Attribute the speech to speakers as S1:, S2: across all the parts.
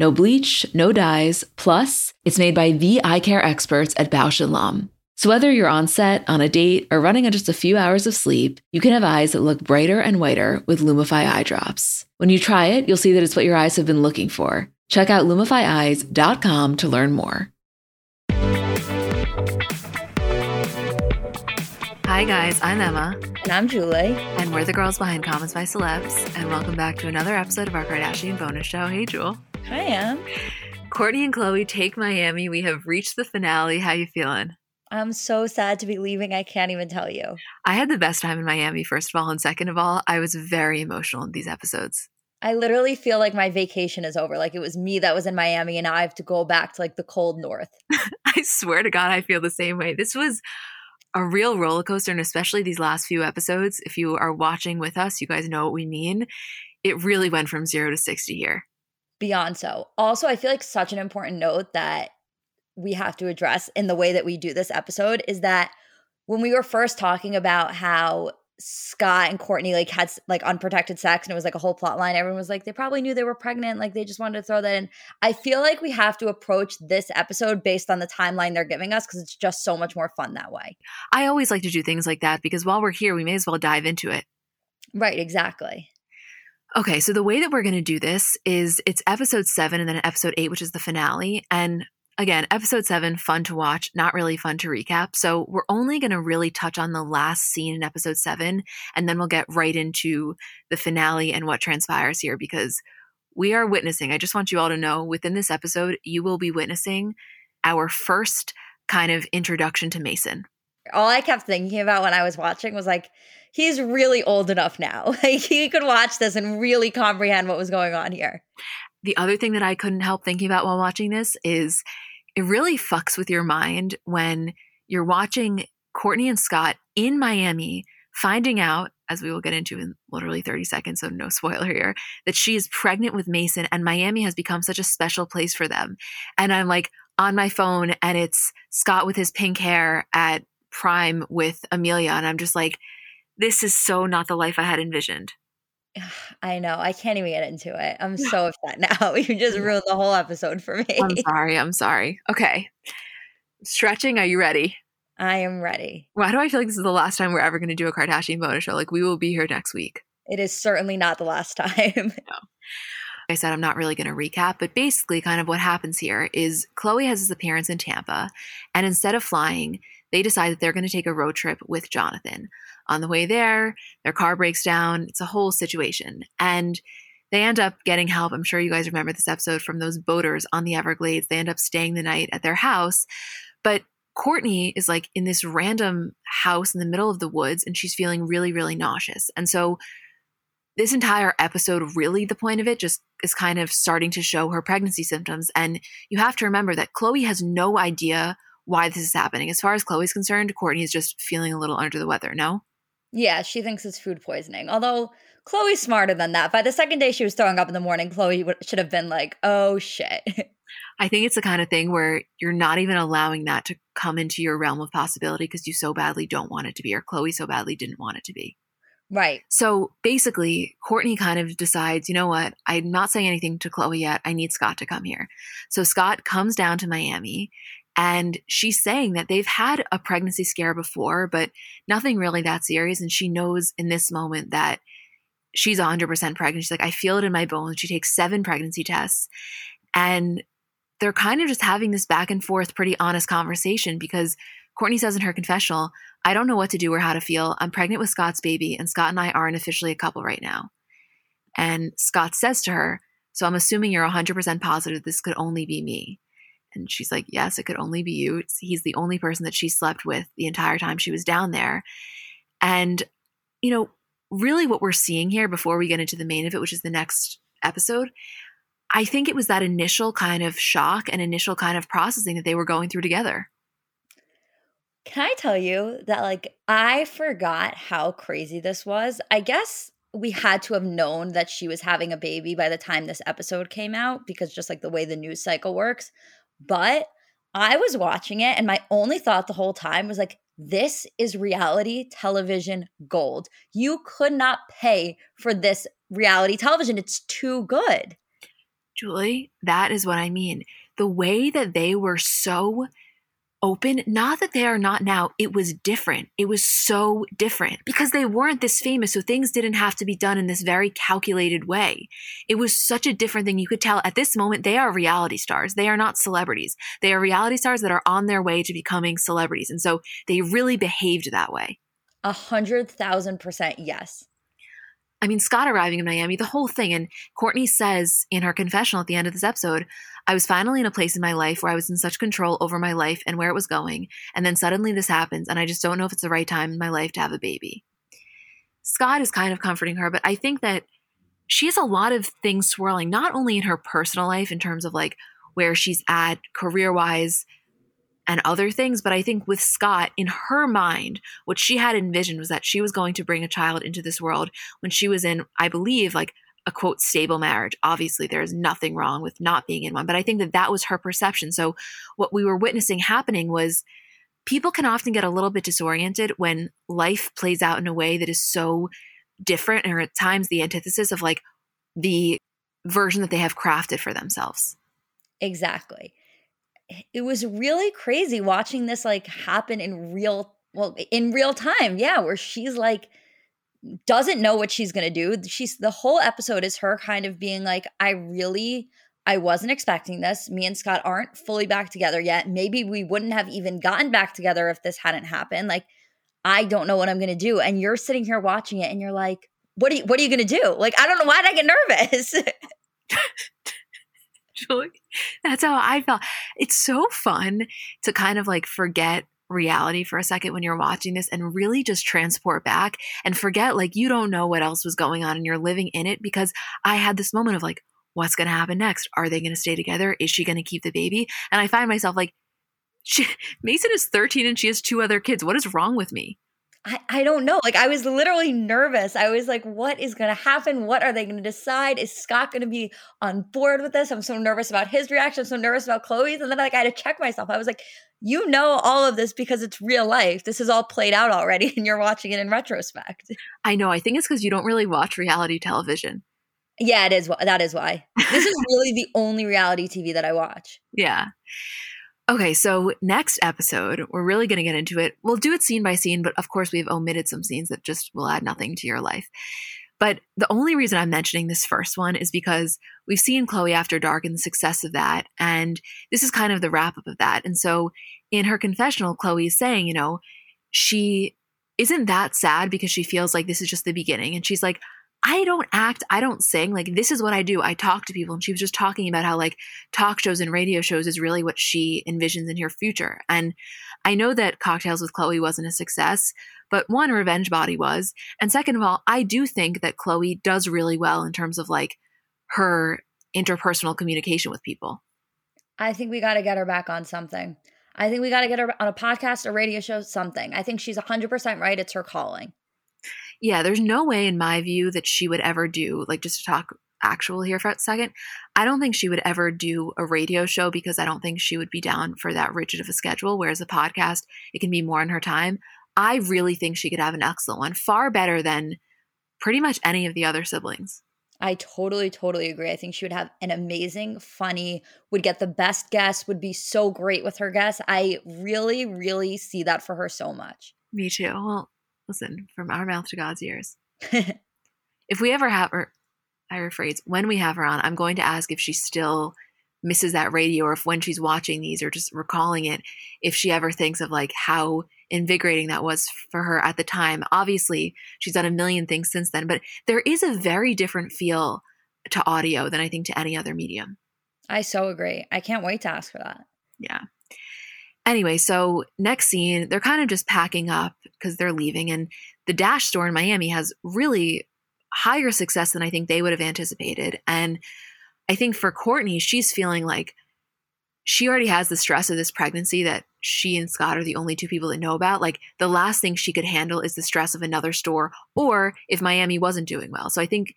S1: No bleach, no dyes, plus, it's made by the eye care experts at Bausch & Lomb. So whether you're on set, on a date, or running on just a few hours of sleep, you can have eyes that look brighter and whiter with Lumify eye drops. When you try it, you'll see that it's what your eyes have been looking for. Check out lumifyeyes.com to learn more.
S2: Hi, guys, I'm Emma.
S3: And I'm Julie.
S2: And we're the girls behind Comments by Celebs. And welcome back to another episode of our Kardashian bonus show. Hey, Jewel.
S3: Hi, Em.
S2: Kourtney and Khloé take Miami. We have reached the finale. How you feeling?
S3: I'm so sad to be leaving. I can't even tell you.
S2: I had the best time in Miami, first of all. And second of all, I was very emotional in these episodes.
S3: I literally feel like my vacation is over. Like it was me that was in Miami and I have to go back to like the cold north.
S2: I swear to God, I feel the same way. This was a real roller coaster, and especially these last few episodes. If you are watching with us, you guys know what we mean. It really went from zero to 60 here.
S3: Beyond so. Also, I feel like such an important note that we have to address in the way that we do this episode is that when we were first talking about how Scott and Courtney like had like unprotected sex and it was like a whole plot line. Everyone was like, they probably knew they were pregnant. Like they just wanted to throw that in. I feel like we have to approach this episode based on the timeline they're giving us because it's just so much more fun that way.
S2: I always like to do things like that because while we're here, we may as well dive into it.
S3: Right, exactly.
S2: Okay, so the way that we're going to do this is it's episode seven and then episode eight, which is the finale. And again, episode seven, fun to watch, not really fun to recap. So we're only going to really touch on the last scene in episode seven, and then we'll get right into the finale and what transpires here because we are witnessing. I just want you all to know within this episode, you will be witnessing our first kind of introduction to Mason.
S3: All I kept thinking about when I was watching was like, he's really old enough now. Like he could watch this and really comprehend what was going on here.
S2: The other thing that I couldn't help thinking about while watching this is it really fucks with your mind when you're watching Courtney and Scott in Miami finding out, as we will get into in literally 30 seconds, so no spoiler here, that she is pregnant with Mason and Miami has become such a special place for them. And I'm like on my phone and it's Scott with his pink hair at Prime with Amelia. And I'm just like, this is so not the life I had envisioned.
S3: I know. I can't even get into it. I'm so upset now. You just ruined the whole episode for me.
S2: I'm sorry. I'm sorry. Okay. Stretching. Are you ready?
S3: I am ready.
S2: Why do I feel like this is the last time we're ever going to do a Kardashian bonus show? Like, we will be here next week.
S3: It is certainly not the last time. no.
S2: I said I'm not really going to recap, but basically, kind of what happens here is Chloe has his appearance in Tampa, and instead of flying, they decide that they're going to take a road trip with Jonathan. On the way there, their car breaks down. It's a whole situation. And they end up getting help. I'm sure you guys remember this episode from those boaters on the Everglades. They end up staying the night at their house. But Courtney is like in this random house in the middle of the woods and she's feeling really, really nauseous. And so this entire episode, really, the point of it just is kind of starting to show her pregnancy symptoms. And you have to remember that Chloe has no idea why this is happening. As far as Chloe's concerned, Courtney is just feeling a little under the weather, no?
S3: Yeah, she thinks it's food poisoning. Although Chloe's smarter than that. By the second day she was throwing up in the morning, Khloé should have been like, oh shit.
S2: I think it's the kind of thing where you're not even allowing that to come into your realm of possibility because you so badly don't want it to be, or Chloe so badly didn't want it to be.
S3: Right.
S2: So basically, Courtney kind of decides, you know what? I'm not saying anything to Chloe yet. I need Scott to come here. So Scott comes down to Miami and she's saying that they've had a pregnancy scare before, but nothing really that serious. And she knows in this moment that she's 100% pregnant. She's like, I feel it in my bones. She takes seven pregnancy tests. And they're kind of just having this back and forth, pretty honest conversation because Courtney says in her confessional, I don't know what to do or how to feel. I'm pregnant with Scott's baby, and Scott and I aren't officially a couple right now. And Scott says to her, So I'm assuming you're 100% positive this could only be me. And she's like, Yes, it could only be you. It's, he's the only person that she slept with the entire time she was down there. And, you know, really what we're seeing here before we get into the main of it, which is the next episode, I think it was that initial kind of shock and initial kind of processing that they were going through together.
S3: Can I tell you that, like, I forgot how crazy this was? I guess we had to have known that she was having a baby by the time this episode came out because just like the way the news cycle works. But I was watching it, and my only thought the whole time was like, this is reality television gold. You could not pay for this reality television. It's too good.
S2: Julie, that is what I mean. The way that they were so open, not that they are not now, it was different. It was so different because they weren't this famous. So things didn't have to be done in this very calculated way. It was such a different thing. You could tell at this moment, they are reality stars. They are not celebrities. They are reality stars that are on their way to becoming celebrities. And so they really behaved that way.
S3: A hundred thousand percent yes.
S2: I mean, Scott arriving in Miami, the whole thing. And Courtney says in her confessional at the end of this episode, I was finally in a place in my life where I was in such control over my life and where it was going. And then suddenly this happens, and I just don't know if it's the right time in my life to have a baby. Scott is kind of comforting her, but I think that she has a lot of things swirling, not only in her personal life in terms of like where she's at career wise, and other things. But I think with Scott, in her mind, what she had envisioned was that she was going to bring a child into this world when she was in, I believe, like a quote, stable marriage. Obviously, there's nothing wrong with not being in one, but I think that that was her perception. So what we were witnessing happening was people can often get a little bit disoriented when life plays out in a way that is so different or at times the antithesis of like the version that they have crafted for themselves.
S3: Exactly it was really crazy watching this like happen in real well in real time yeah where she's like doesn't know what she's going to do she's the whole episode is her kind of being like i really i wasn't expecting this me and scott aren't fully back together yet maybe we wouldn't have even gotten back together if this hadn't happened like i don't know what i'm going to do and you're sitting here watching it and you're like what are you what are you going to do? Like i don't know why did i get nervous
S2: Julie. That's how I felt. It's so fun to kind of like forget reality for a second when you're watching this and really just transport back and forget like you don't know what else was going on and you're living in it because I had this moment of like, what's going to happen next? Are they going to stay together? Is she going to keep the baby? And I find myself like, she, Mason is 13 and she has two other kids. What is wrong with me?
S3: I, I don't know. Like I was literally nervous. I was like, what is gonna happen? What are they gonna decide? Is Scott gonna be on board with this? I'm so nervous about his reaction. I'm so nervous about Chloe's. And then like I had to check myself. I was like, you know all of this because it's real life. This is all played out already and you're watching it in retrospect.
S2: I know. I think it's because you don't really watch reality television.
S3: Yeah, it is. That is why. This is really the only reality TV that I watch.
S2: Yeah. Okay, so next episode, we're really going to get into it. We'll do it scene by scene, but of course, we've omitted some scenes that just will add nothing to your life. But the only reason I'm mentioning this first one is because we've seen Chloe After Dark and the success of that. And this is kind of the wrap up of that. And so in her confessional, Khloe is saying, you know, she isn't that sad because she feels like this is just the beginning. And she's like, I don't act, I don't sing. Like, this is what I do. I talk to people. And she was just talking about how, like, talk shows and radio shows is really what she envisions in her future. And I know that Kocktails with Khloé wasn't a success, but one, Revenge Body was. And second of all, I do think that Chloe does really well in terms of like her interpersonal communication with people.
S3: I think we got to get her back on something. I think we got to get her on a podcast, a radio show, something. I think she's 100% right. It's her calling
S2: yeah, there's no way in my view that she would ever do, like just to talk actual here for a second, I don't think she would ever do a radio show because I don't think she would be down for that rigid of a schedule. Whereas a podcast, it can be more in her time. I really think she could have an excellent one, far better than pretty much any of the other siblings.
S3: I totally, totally agree. I think she would have an amazing, funny, would get the best guests, would be so great with her guests. I really, really see that for her so much.
S2: Me too. Well, listen, from our mouth to God's ears. if we ever have her, I rephrase, when we have her on, I'm going to ask if she still misses that radio or if when she's watching these or just recalling it, if she ever thinks of like how invigorating that was for her at the time. Obviously, she's done a million things since then, but there is a very different feel to audio than I think to any other medium.
S3: I so agree. I can't wait to ask for that.
S2: Yeah. Anyway, so next scene, they're kind of just packing up because they're leaving, and the Dash store in Miami has really higher success than I think they would have anticipated. And I think for Courtney, she's feeling like she already has the stress of this pregnancy that she and Scott are the only two people that know about. Like the last thing she could handle is the stress of another store or if Miami wasn't doing well. So I think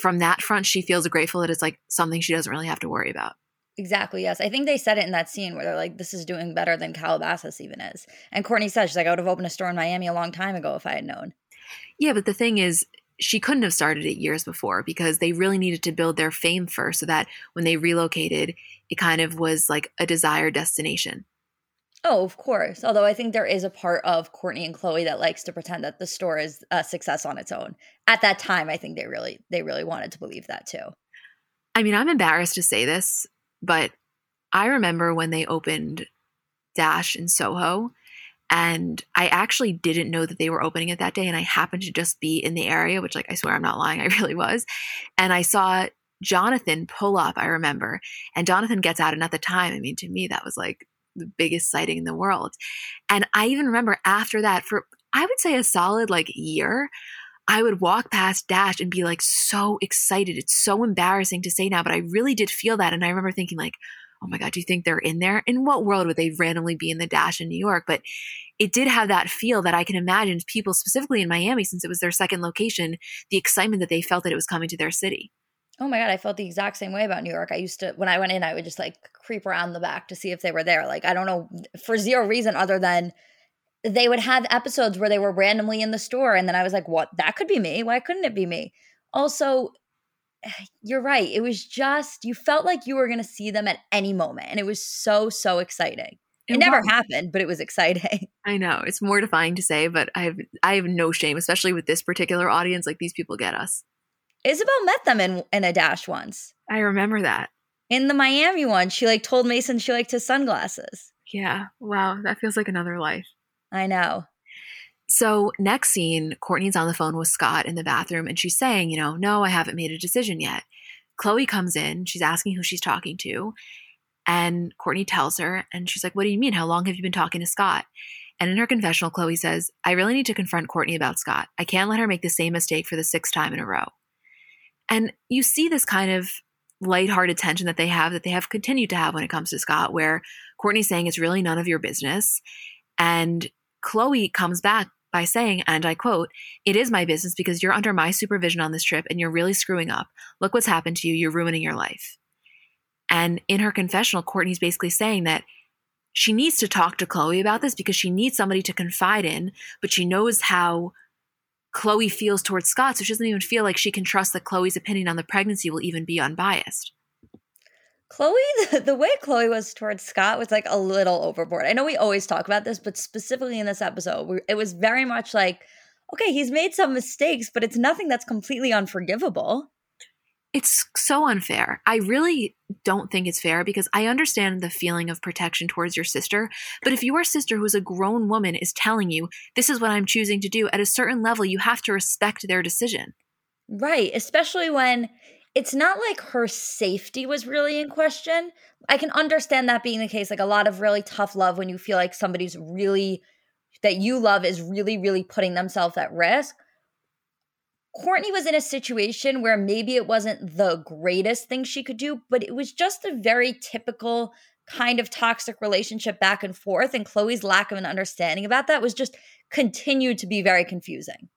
S2: from that front, she feels grateful that it's like something she doesn't really have to worry about.
S3: Exactly. Yes. I think they said it in that scene where they're like, this is doing better than Calabasas even is. And Courtney says, she's like, I would have opened a store in Miami a long time ago if I had known.
S2: Yeah. But the thing is, she couldn't have started it years before because they really needed to build their fame first so that when they relocated, it kind of was like a desired destination.
S3: Oh, of course. Although I think there is a part of Courtney and Chloe that likes to pretend that the store is a success on its own. At that time, I think they really they really wanted to believe that too.
S2: I mean, I'm embarrassed to say this, but I remember when they opened Dash in Soho and I actually didn't know that they were opening it that day and I happened to just be in the area, which like I swear I'm not lying, I really was. And I saw Jonathan pull up, I remember. And Jonathan gets out and at the time, I mean to me that was like the biggest sighting in the world. And I even remember after that, for I would say a solid like year, I would walk past Dash and be like so excited. It's so embarrassing to say now, but I really did feel that. And I remember thinking, like, oh my God, do you think they're in there? In what world would they randomly be in the Dash in New York? But it did have that feel that I can imagine people, specifically in Miami, since it was their second location, the excitement that they felt that it was coming to their city.
S3: Oh my god, I felt the exact same way about New York. I used to when I went in, I would just like creep around the back to see if they were there. Like I don't know for zero reason other than they would have episodes where they were randomly in the store and then I was like, "What? That could be me. Why couldn't it be me?" Also, you're right. It was just you felt like you were going to see them at any moment and it was so so exciting. It, it never was. happened, but it was exciting.
S2: I know. It's mortifying to say, but I have I have no shame, especially with this particular audience. Like these people get us.
S3: Isabel met them in in a dash once.
S2: I remember that.
S3: In the Miami one, she like told Mason she liked his sunglasses.
S2: Yeah. Wow, that feels like another life.
S3: I know.
S2: So, next scene, Courtney's on the phone with Scott in the bathroom and she's saying, you know, no, I haven't made a decision yet. Chloe comes in, she's asking who she's talking to, and Courtney tells her, and she's like, What do you mean? How long have you been talking to Scott? And in her confessional, Chloe says, I really need to confront Courtney about Scott. I can't let her make the same mistake for the sixth time in a row. And you see this kind of lighthearted tension that they have that they have continued to have when it comes to Scott, where Courtney's saying it's really none of your business. And Khloé comes back by saying, and I quote, It is my business because you're under my supervision on this trip and you're really screwing up. Look what's happened to you. You're ruining your life. And in her confessional, Courtney's basically saying that she needs to talk to Chloe about this because she needs somebody to confide in, but she knows how Chloe feels towards Scott, so she doesn't even feel like she can trust that Chloe's opinion on the pregnancy will even be unbiased.
S3: Khloé, the, the, way Chloe was towards Scott was like a little overboard. I know we always talk about this, but specifically in this episode, it was very much like, okay, he's made some mistakes, but it's nothing that's completely unforgivable
S2: it's so unfair. I really don't think it's fair because I understand the feeling of protection towards your sister. But if your sister, who's a grown woman, is telling you, this is what I'm choosing to do, at a certain level, you have to respect their decision.
S3: Right. Especially when it's not like her safety was really in question. I can understand that being the case. Like a lot of really tough love when you feel like somebody's really, that you love is really, really putting themselves at risk. Courtney was in a situation where maybe it wasn't the greatest thing she could do, but it was just a very typical kind of toxic relationship back and forth. And Chloe's lack of an understanding about that was just continued to be very confusing.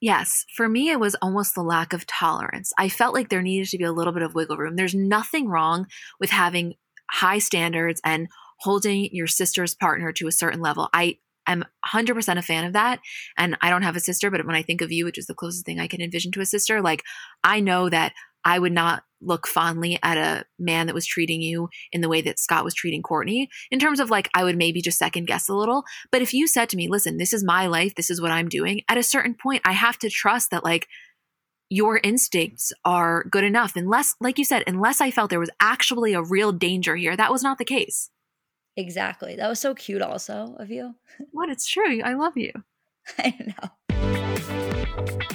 S2: Yes, for me, it was almost the lack of tolerance. I felt like there needed to be a little bit of wiggle room. There's nothing wrong with having high standards and holding your sister's partner to a certain level. I I'm 100% a fan of that. And I don't have a sister, but when I think of you, which is the closest thing I can envision to a sister, like I know that I would not look fondly at a man that was treating you in the way that Scott was treating Courtney In terms of like, I would maybe just second guess a little. But if you said to me, listen, this is my life, this is what I'm doing, at a certain point, I have to trust that like, your instincts are good enough unless like you said unless i felt there was actually a real danger here that was not the case
S3: Exactly. That was so cute, also, of you.
S2: What? It's true. I love you.
S3: I know.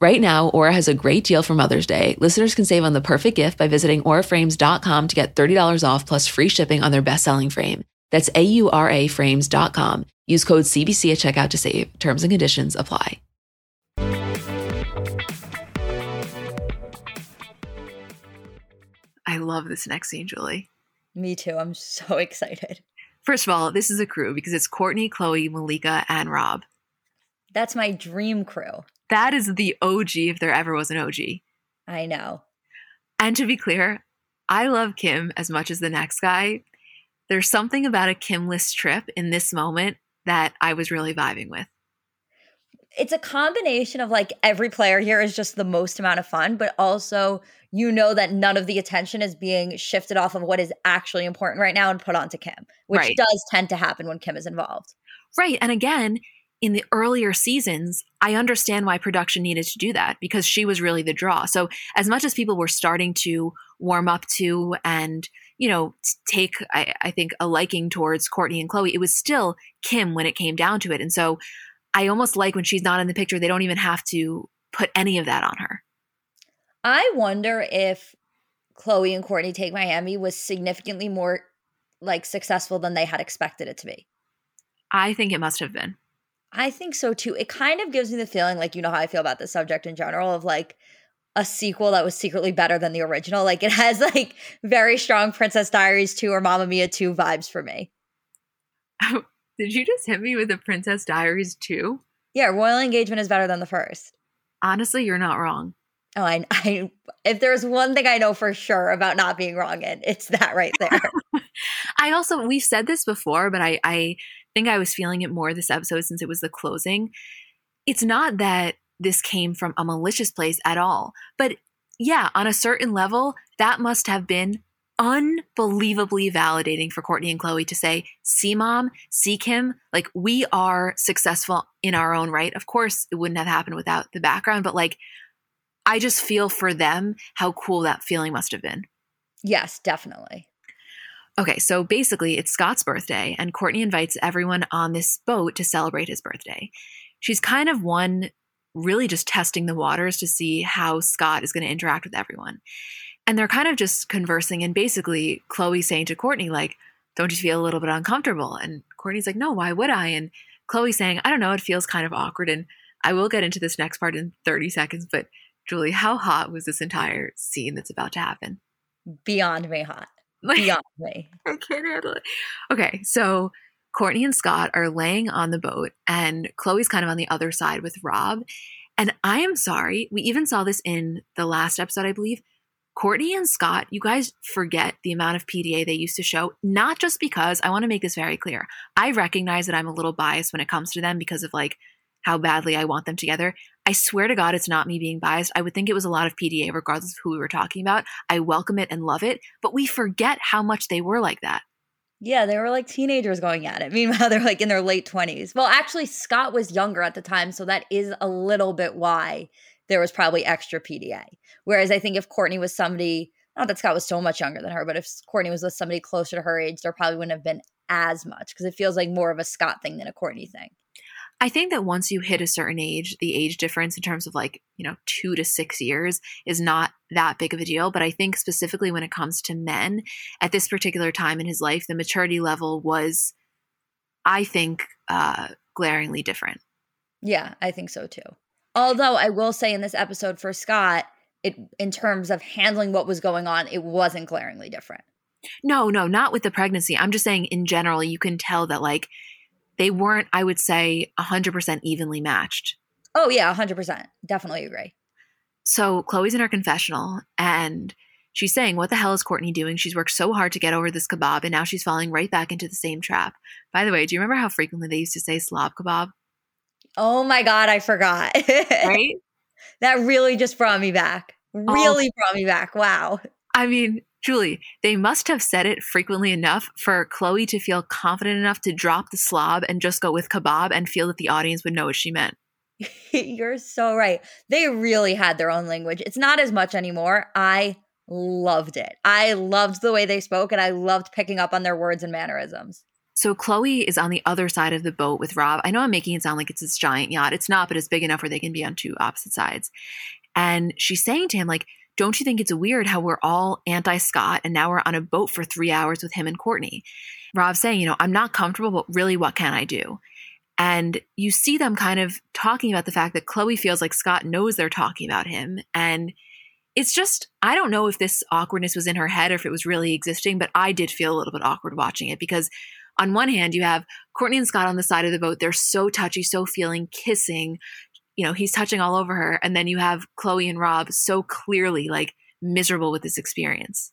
S1: Right now, Aura has a great deal for Mother's Day. Listeners can save on the perfect gift by visiting auraframes.com to get $30 off plus free shipping on their best selling frame. That's A U R A frames.com. Use code CBC at checkout to save. Terms and conditions apply.
S2: I love this next scene, Julie.
S3: Me too. I'm so excited.
S2: First of all, this is a crew because it's Courtney, Chloe, Malika, and Rob.
S3: That's my dream crew.
S2: That is the OG if there ever was an OG.
S3: I know.
S2: And to be clear, I love Kim as much as the next guy. There's something about a Kimless trip in this moment that I was really vibing with.
S3: It's a combination of like every player here is just the most amount of fun, but also you know that none of the attention is being shifted off of what is actually important right now and put onto Kim, which
S2: Right.
S3: does tend to happen when Kim is involved.
S2: Right. And again, in the earlier seasons, I understand why production needed to do that because she was really the draw. So, as much as people were starting to warm up to and, you know, take, I, I think, a liking towards Courtney and Chloe, it was still Kim when it came down to it. And so, I almost like when she's not in the picture, they don't even have to put any of that on her.
S3: I wonder if Khloé and Kourtney Take Miami was significantly more like successful than they had expected it to be.
S2: I think it must have been.
S3: I think so too. It kind of gives me the feeling, like, you know how I feel about the subject in general, of like a sequel that was secretly better than the original. Like, it has like very strong Princess Diaries 2 or Mamma Mia 2 vibes for me.
S2: Did you just hit me with the Princess Diaries 2?
S3: Yeah, Royal Engagement is better than the first.
S2: Honestly, you're not wrong.
S3: Oh, I, I if there's one thing I know for sure about not being wrong in, it's that right there.
S2: I also we've said this before, but I I think I was feeling it more this episode since it was the closing. It's not that this came from a malicious place at all, but yeah, on a certain level, that must have been unbelievably validating for Courtney and Chloe to say, "See, mom, see Kim, like we are successful in our own right." Of course, it wouldn't have happened without the background, but like, I just feel for them how cool that feeling must have been.
S3: yes, definitely.
S2: Okay, so basically, it's Scott's birthday, and Courtney invites everyone on this boat to celebrate his birthday. She's kind of one really just testing the waters to see how Scott is going to interact with everyone. And they're kind of just conversing, and basically, Chloe saying to Courtney, like, don't you feel a little bit uncomfortable? And Courtney's like, no, why would I? And Chloe saying, I don't know, it feels kind of awkward. And I will get into this next part in 30 seconds, but Julie, how hot was this entire scene that's about to happen?
S3: Beyond me hot.
S2: Like,
S3: Beyond me.
S2: I can't handle it. Okay, so Courtney and Scott are laying on the boat, and Chloe's kind of on the other side with Rob. And I am sorry, we even saw this in the last episode, I believe. Courtney and Scott, you guys forget the amount of PDA they used to show, not just because I want to make this very clear. I recognize that I'm a little biased when it comes to them because of like how badly I want them together. I swear to God, it's not me being biased. I would think it was a lot of PDA, regardless of who we were talking about. I welcome it and love it, but we forget how much they were like that.
S3: Yeah, they were like teenagers going at it. Meanwhile, they're like in their late 20s. Well, actually, Scott was younger at the time, so that is a little bit why there was probably extra PDA. Whereas I think if Courtney was somebody, not that Scott was so much younger than her, but if Courtney was with somebody closer to her age, there probably wouldn't have been as much because it feels like more of a Scott thing than a Courtney thing.
S2: I think that once you hit a certain age, the age difference in terms of like, you know, two to six years is not that big of a deal. But I think specifically when it comes to men at this particular time in his life, the maturity level was, I think, uh, glaringly different.
S3: Yeah, I think so too. Although I will say in this episode for Scott, it in terms of handling what was going on, it wasn't glaringly different.
S2: No, no, not with the pregnancy. I'm just saying in general, you can tell that like they weren't, I would say, 100% evenly matched.
S3: Oh yeah, 100%. Definitely agree.
S2: So Chloe's in her confessional and she's saying, What the hell is Courtney doing? She's worked so hard to get over this kebab and now she's falling right back into the same trap. By the way, do you remember how frequently they used to say slob kebab?
S3: Oh my God, I forgot.
S2: Right?
S3: that really just brought me back. Oh. Really oh. brought me back. Wow.
S2: I mean, Julie, they must have said it frequently enough for Chloe to feel confident enough to drop the slob and just go with kebab and feel that the audience would know what she meant.
S3: You're so right. They really had their own language. It's not as much anymore. I loved it. I loved the way they spoke and I loved picking up on their words and mannerisms.
S2: So Chloe is on the other side of the boat with Rob. I know I'm making it sound like it's this giant yacht. It's not, but it's big enough where they can be on two opposite sides. And she's saying to him, like, don't you think it's weird how we're all anti Scott and now we're on a boat for three hours with him and Courtney? Rob saying, you know, I'm not comfortable, but really, what can I do? And you see them kind of talking about the fact that Chloe feels like Scott knows they're talking about him. And it's just, I don't know if this awkwardness was in her head or if it was really existing, but I did feel a little bit awkward watching it because on one hand, you have Courtney and Scott on the side of the boat. They're so touchy, so feeling, kissing, you know, he's touching all over her. And then you have Chloe and Rob so clearly like miserable with this experience.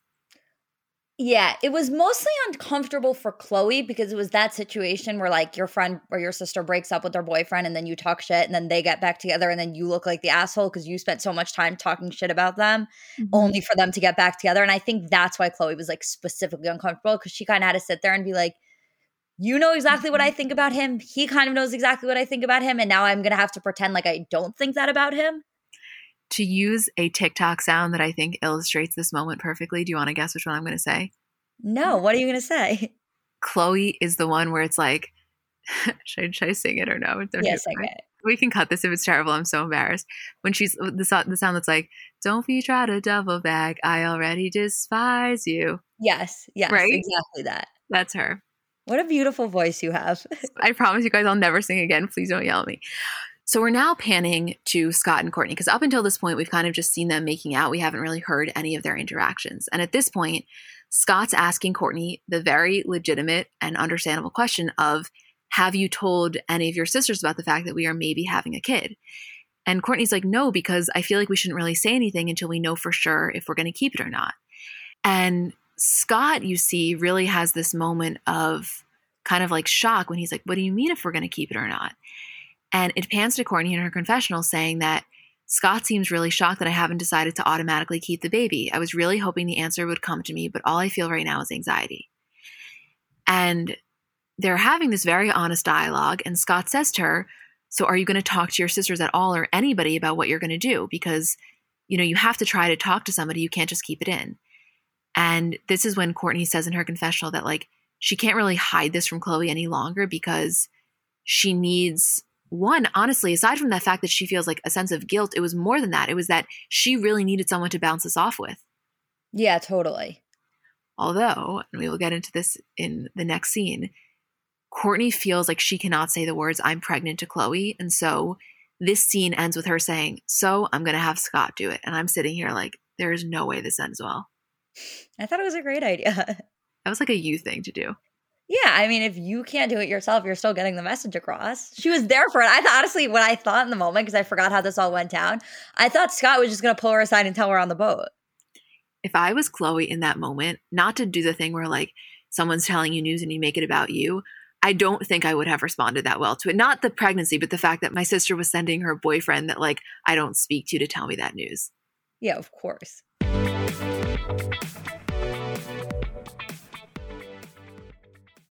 S3: Yeah, it was mostly uncomfortable for Chloe because it was that situation where like your friend or your sister breaks up with their boyfriend and then you talk shit and then they get back together and then you look like the asshole because you spent so much time talking shit about them mm-hmm. only for them to get back together. And I think that's why Chloe was like specifically uncomfortable because she kind of had to sit there and be like, you know exactly what I mm-hmm. think about him. He kind of knows exactly what I think about him. And now I'm going to have to pretend like I don't think that about him.
S2: To use a TikTok sound that I think illustrates this moment perfectly, do you want to guess which one I'm going to say?
S3: No. What are you going to say?
S2: Chloe is the one where it's like, should, I, should I sing it or no?
S3: Don't yes, I get it.
S2: We can cut this if it's terrible. I'm so embarrassed. When she's the, the sound that's like, don't be try to double back. I already despise you.
S3: Yes, yes, right? exactly that.
S2: That's her.
S3: What a beautiful voice you have.
S2: I promise you guys I'll never sing again. Please don't yell at me. So we're now panning to Scott and Courtney because up until this point, we've kind of just seen them making out. We haven't really heard any of their interactions. And at this point, Scott's asking Courtney the very legitimate and understandable question of Have you told any of your sisters about the fact that we are maybe having a kid? And Courtney's like, No, because I feel like we shouldn't really say anything until we know for sure if we're going to keep it or not. And Scott, you see, really has this moment of kind of like shock when he's like, What do you mean if we're going to keep it or not? And it pans to Courtney in her confessional saying that Scott seems really shocked that I haven't decided to automatically keep the baby. I was really hoping the answer would come to me, but all I feel right now is anxiety. And they're having this very honest dialogue. And Scott says to her, So are you going to talk to your sisters at all or anybody about what you're going to do? Because, you know, you have to try to talk to somebody. You can't just keep it in. And this is when Courtney says in her confessional that, like, she can't really hide this from Chloe any longer because she needs one, honestly, aside from the fact that she feels like a sense of guilt, it was more than that. It was that she really needed someone to bounce this off with.
S3: Yeah, totally.
S2: Although, and we will get into this in the next scene, courtney feels like she cannot say the words, I'm pregnant to chloe And so this scene ends with her saying, So I'm going to have Scott do it. And I'm sitting here like, there is no way this ends well.
S3: I thought it was a great idea.
S2: That was like a you thing to do.
S3: Yeah, I mean, if you can't do it yourself, you're still getting the message across. She was there for it. I thought, honestly, what I thought in the moment, because I forgot how this all went down, I thought Scott was just going to pull her aside and tell her on the boat.
S2: If I was Chloe in that moment, not to do the thing where like someone's telling you news and you make it about you, I don't think I would have responded that well to it. Not the pregnancy, but the fact that my sister was sending her boyfriend that like I don't speak to to tell me that news.
S3: Yeah, of course.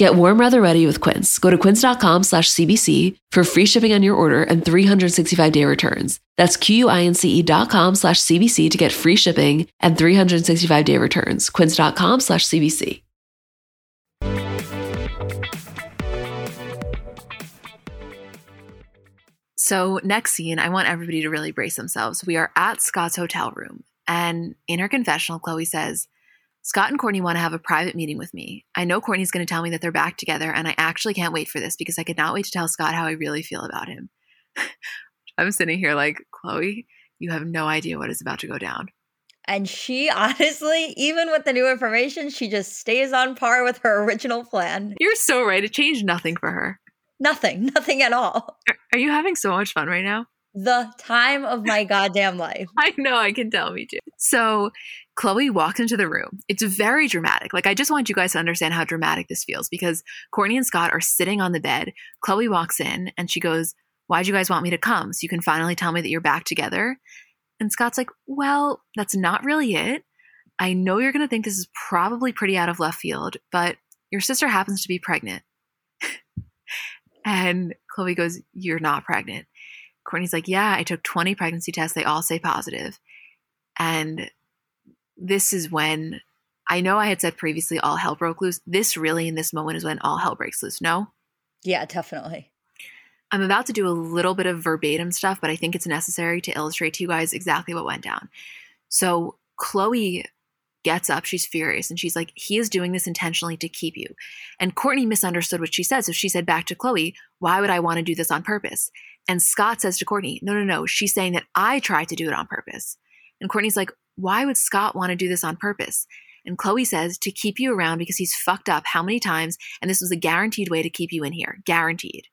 S1: Get warm weather ready with Quince. Go to quince.com slash CBC for free shipping on your order and 365 day returns. That's Q-U-I-N-C-E dot com slash CBC to get free shipping and 365 day returns. Quince.com slash CBC.
S2: So, next scene, I want everybody to really brace themselves. We are at Scott's hotel room, and in her confessional, Chloe says, Scott and Courtney want to have a private meeting with me. I know Courtney's going to tell me that they're back together, and I actually can't wait for this because I could not wait to tell Scott how I really feel about him. I'm sitting here like, Chloe, you have no idea what is about to go down.
S3: And she honestly, even with the new information, she just stays on par with her original plan.
S2: You're so right. It changed nothing for her.
S3: Nothing, nothing at all.
S2: Are, are you having so much fun right now?
S3: The time of my goddamn life.
S2: I know, I can tell me too. So Khloé walks into the room. It's very dramatic. Like, I just want you guys to understand how dramatic this feels because Courtney and Scott are sitting on the bed. Chloe walks in and she goes, Why'd you guys want me to come? So you can finally tell me that you're back together. And Scott's like, Well, that's not really it. I know you're going to think this is probably pretty out of left field, but your sister happens to be pregnant. And Chloe goes, You're not pregnant. Courtney's like, Yeah, I took 20 pregnancy tests. They all say positive. And this is when I know I had said previously all hell broke loose. This really, in this moment, is when all hell breaks loose. No?
S3: Yeah, definitely.
S2: I'm about to do a little bit of verbatim stuff, but I think it's necessary to illustrate to you guys exactly what went down. So Chloe gets up. She's furious. And she's like, he is doing this intentionally to keep you. And Courtney misunderstood what she said. So she said back to Chloe, why would I want to do this on purpose? And Scott says to Courtney, no, no, no. She's saying that I tried to do it on purpose. And Courtney's like, why would Scott want to do this on purpose? And Chloe says to keep you around because he's fucked up how many times, and this was a guaranteed way to keep you in here. Guaranteed.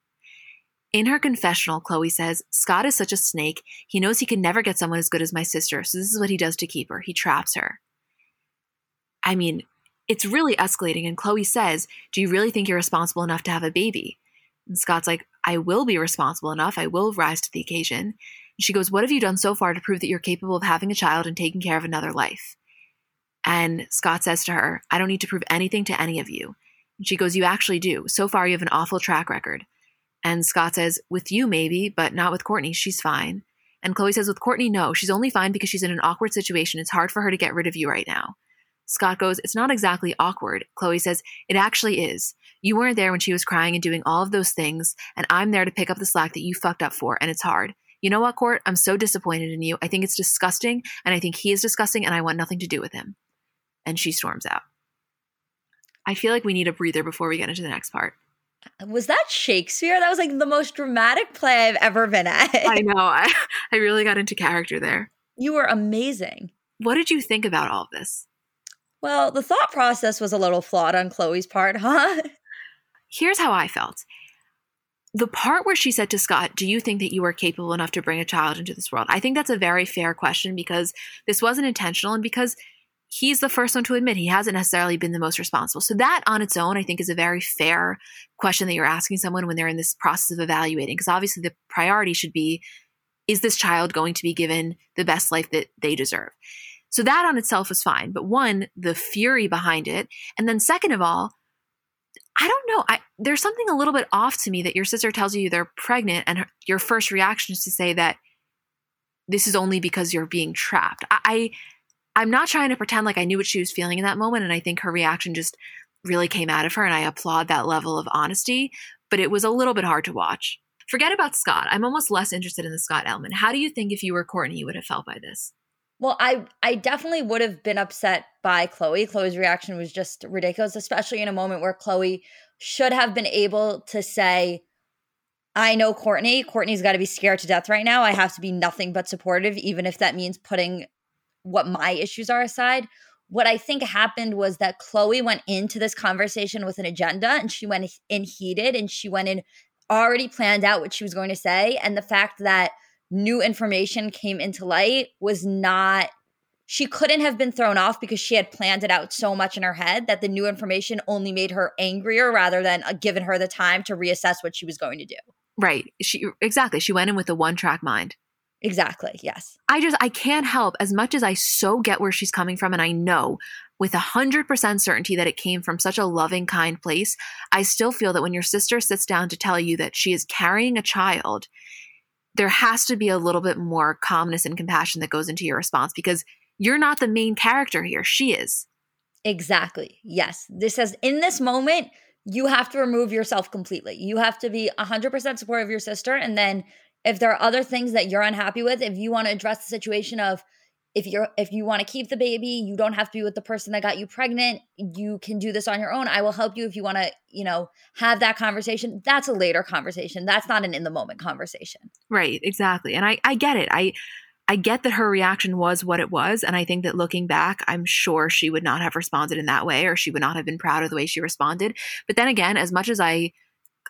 S2: In her confessional, Chloe says, Scott is such a snake. He knows he can never get someone as good as my sister, so this is what he does to keep her. He traps her. I mean, it's really escalating. And Chloe says, Do you really think you're responsible enough to have a baby? And Scott's like, I will be responsible enough. I will rise to the occasion. She goes, What have you done so far to prove that you're capable of having a child and taking care of another life? And Scott says to her, I don't need to prove anything to any of you. And she goes, You actually do. So far, you have an awful track record. And Scott says, With you, maybe, but not with Courtney. She's fine. And Chloe says, With Courtney, no. She's only fine because she's in an awkward situation. It's hard for her to get rid of you right now. Scott goes, It's not exactly awkward. Chloe says, It actually is. You weren't there when she was crying and doing all of those things, and I'm there to pick up the slack that you fucked up for, and it's hard. You know what, Court? I'm so disappointed in you. I think it's disgusting, and I think he is disgusting, and I want nothing to do with him. And she storms out. I feel like we need a breather before we get into the next part.
S3: Was that Shakespeare? That was like the most dramatic play I've ever been at.
S2: I know. I, I really got into character there.
S3: You were amazing.
S2: What did you think about all of this?
S3: Well, the thought process was a little flawed on Chloe's part, huh?
S2: Here's how I felt. The part where she said to Scott, Do you think that you are capable enough to bring a child into this world? I think that's a very fair question because this wasn't intentional and because he's the first one to admit he hasn't necessarily been the most responsible. So, that on its own, I think, is a very fair question that you're asking someone when they're in this process of evaluating. Because obviously, the priority should be is this child going to be given the best life that they deserve? So that on itself was fine. But one, the fury behind it. And then second of all, I don't know. I, there's something a little bit off to me that your sister tells you they're pregnant and her, your first reaction is to say that this is only because you're being trapped. I, I I'm not trying to pretend like I knew what she was feeling in that moment. And I think her reaction just really came out of her. And I applaud that level of honesty, but it was a little bit hard to watch. Forget about Scott. I'm almost less interested in the Scott element. How do you think if you were Courtney, you would have felt by this?
S3: Well, I I definitely would have been upset by Chloe. Chloe's reaction was just ridiculous, especially in a moment where Chloe should have been able to say, I know Courtney. Courtney's got to be scared to death right now. I have to be nothing but supportive, even if that means putting what my issues are aside. What I think happened was that Chloe went into this conversation with an agenda and she went in heated and she went in already planned out what she was going to say. And the fact that new information came into light was not she couldn't have been thrown off because she had planned it out so much in her head that the new information only made her angrier rather than uh, given her the time to reassess what she was going to do.
S2: Right. She exactly. She went in with a one track mind.
S3: Exactly. Yes.
S2: I just I can't help as much as I so get where she's coming from and I know with a hundred percent certainty that it came from such a loving, kind place. I still feel that when your sister sits down to tell you that she is carrying a child, there has to be a little bit more calmness and compassion that goes into your response because you're not the main character here. She is.
S3: Exactly. Yes. This says in this moment, you have to remove yourself completely. You have to be 100% supportive of your sister. And then if there are other things that you're unhappy with, if you want to address the situation of, if you're if you want to keep the baby you don't have to be with the person that got you pregnant you can do this on your own i will help you if you want to you know have that conversation that's a later conversation that's not an in the moment conversation
S2: right exactly and i i get it i I get that her reaction was what it was. And I think that looking back, I'm sure she would not have responded in that way or she would not have been proud of the way she responded. But then again, as much as I,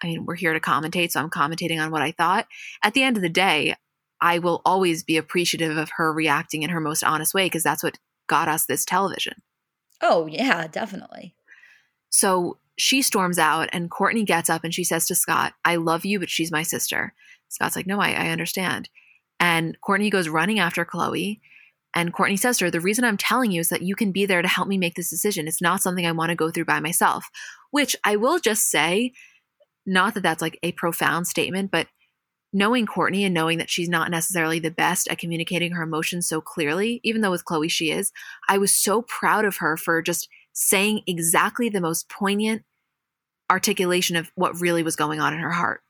S2: I mean, we're here to commentate, so I'm commentating on what I thought. At the end of the day, I will always be appreciative of her reacting in her most honest way because that's what got us this television.
S3: Oh, yeah, definitely.
S2: So she storms out, and Kourtney gets up and she says to Scott, I love you, but she's my sister. Scott's like, No, I, I understand. And Kourtney goes running after Khloé. And Kourtney says to her, The reason I'm telling you is that you can be there to help me make this decision. It's not something I want to go through by myself, which I will just say, not that that's like a profound statement, but knowing Kourtney and knowing that she's not necessarily the best at communicating her emotions so clearly, even though with Khloé she is, I was so proud of her for just saying exactly the most poignant articulation of what really was going on in her heart.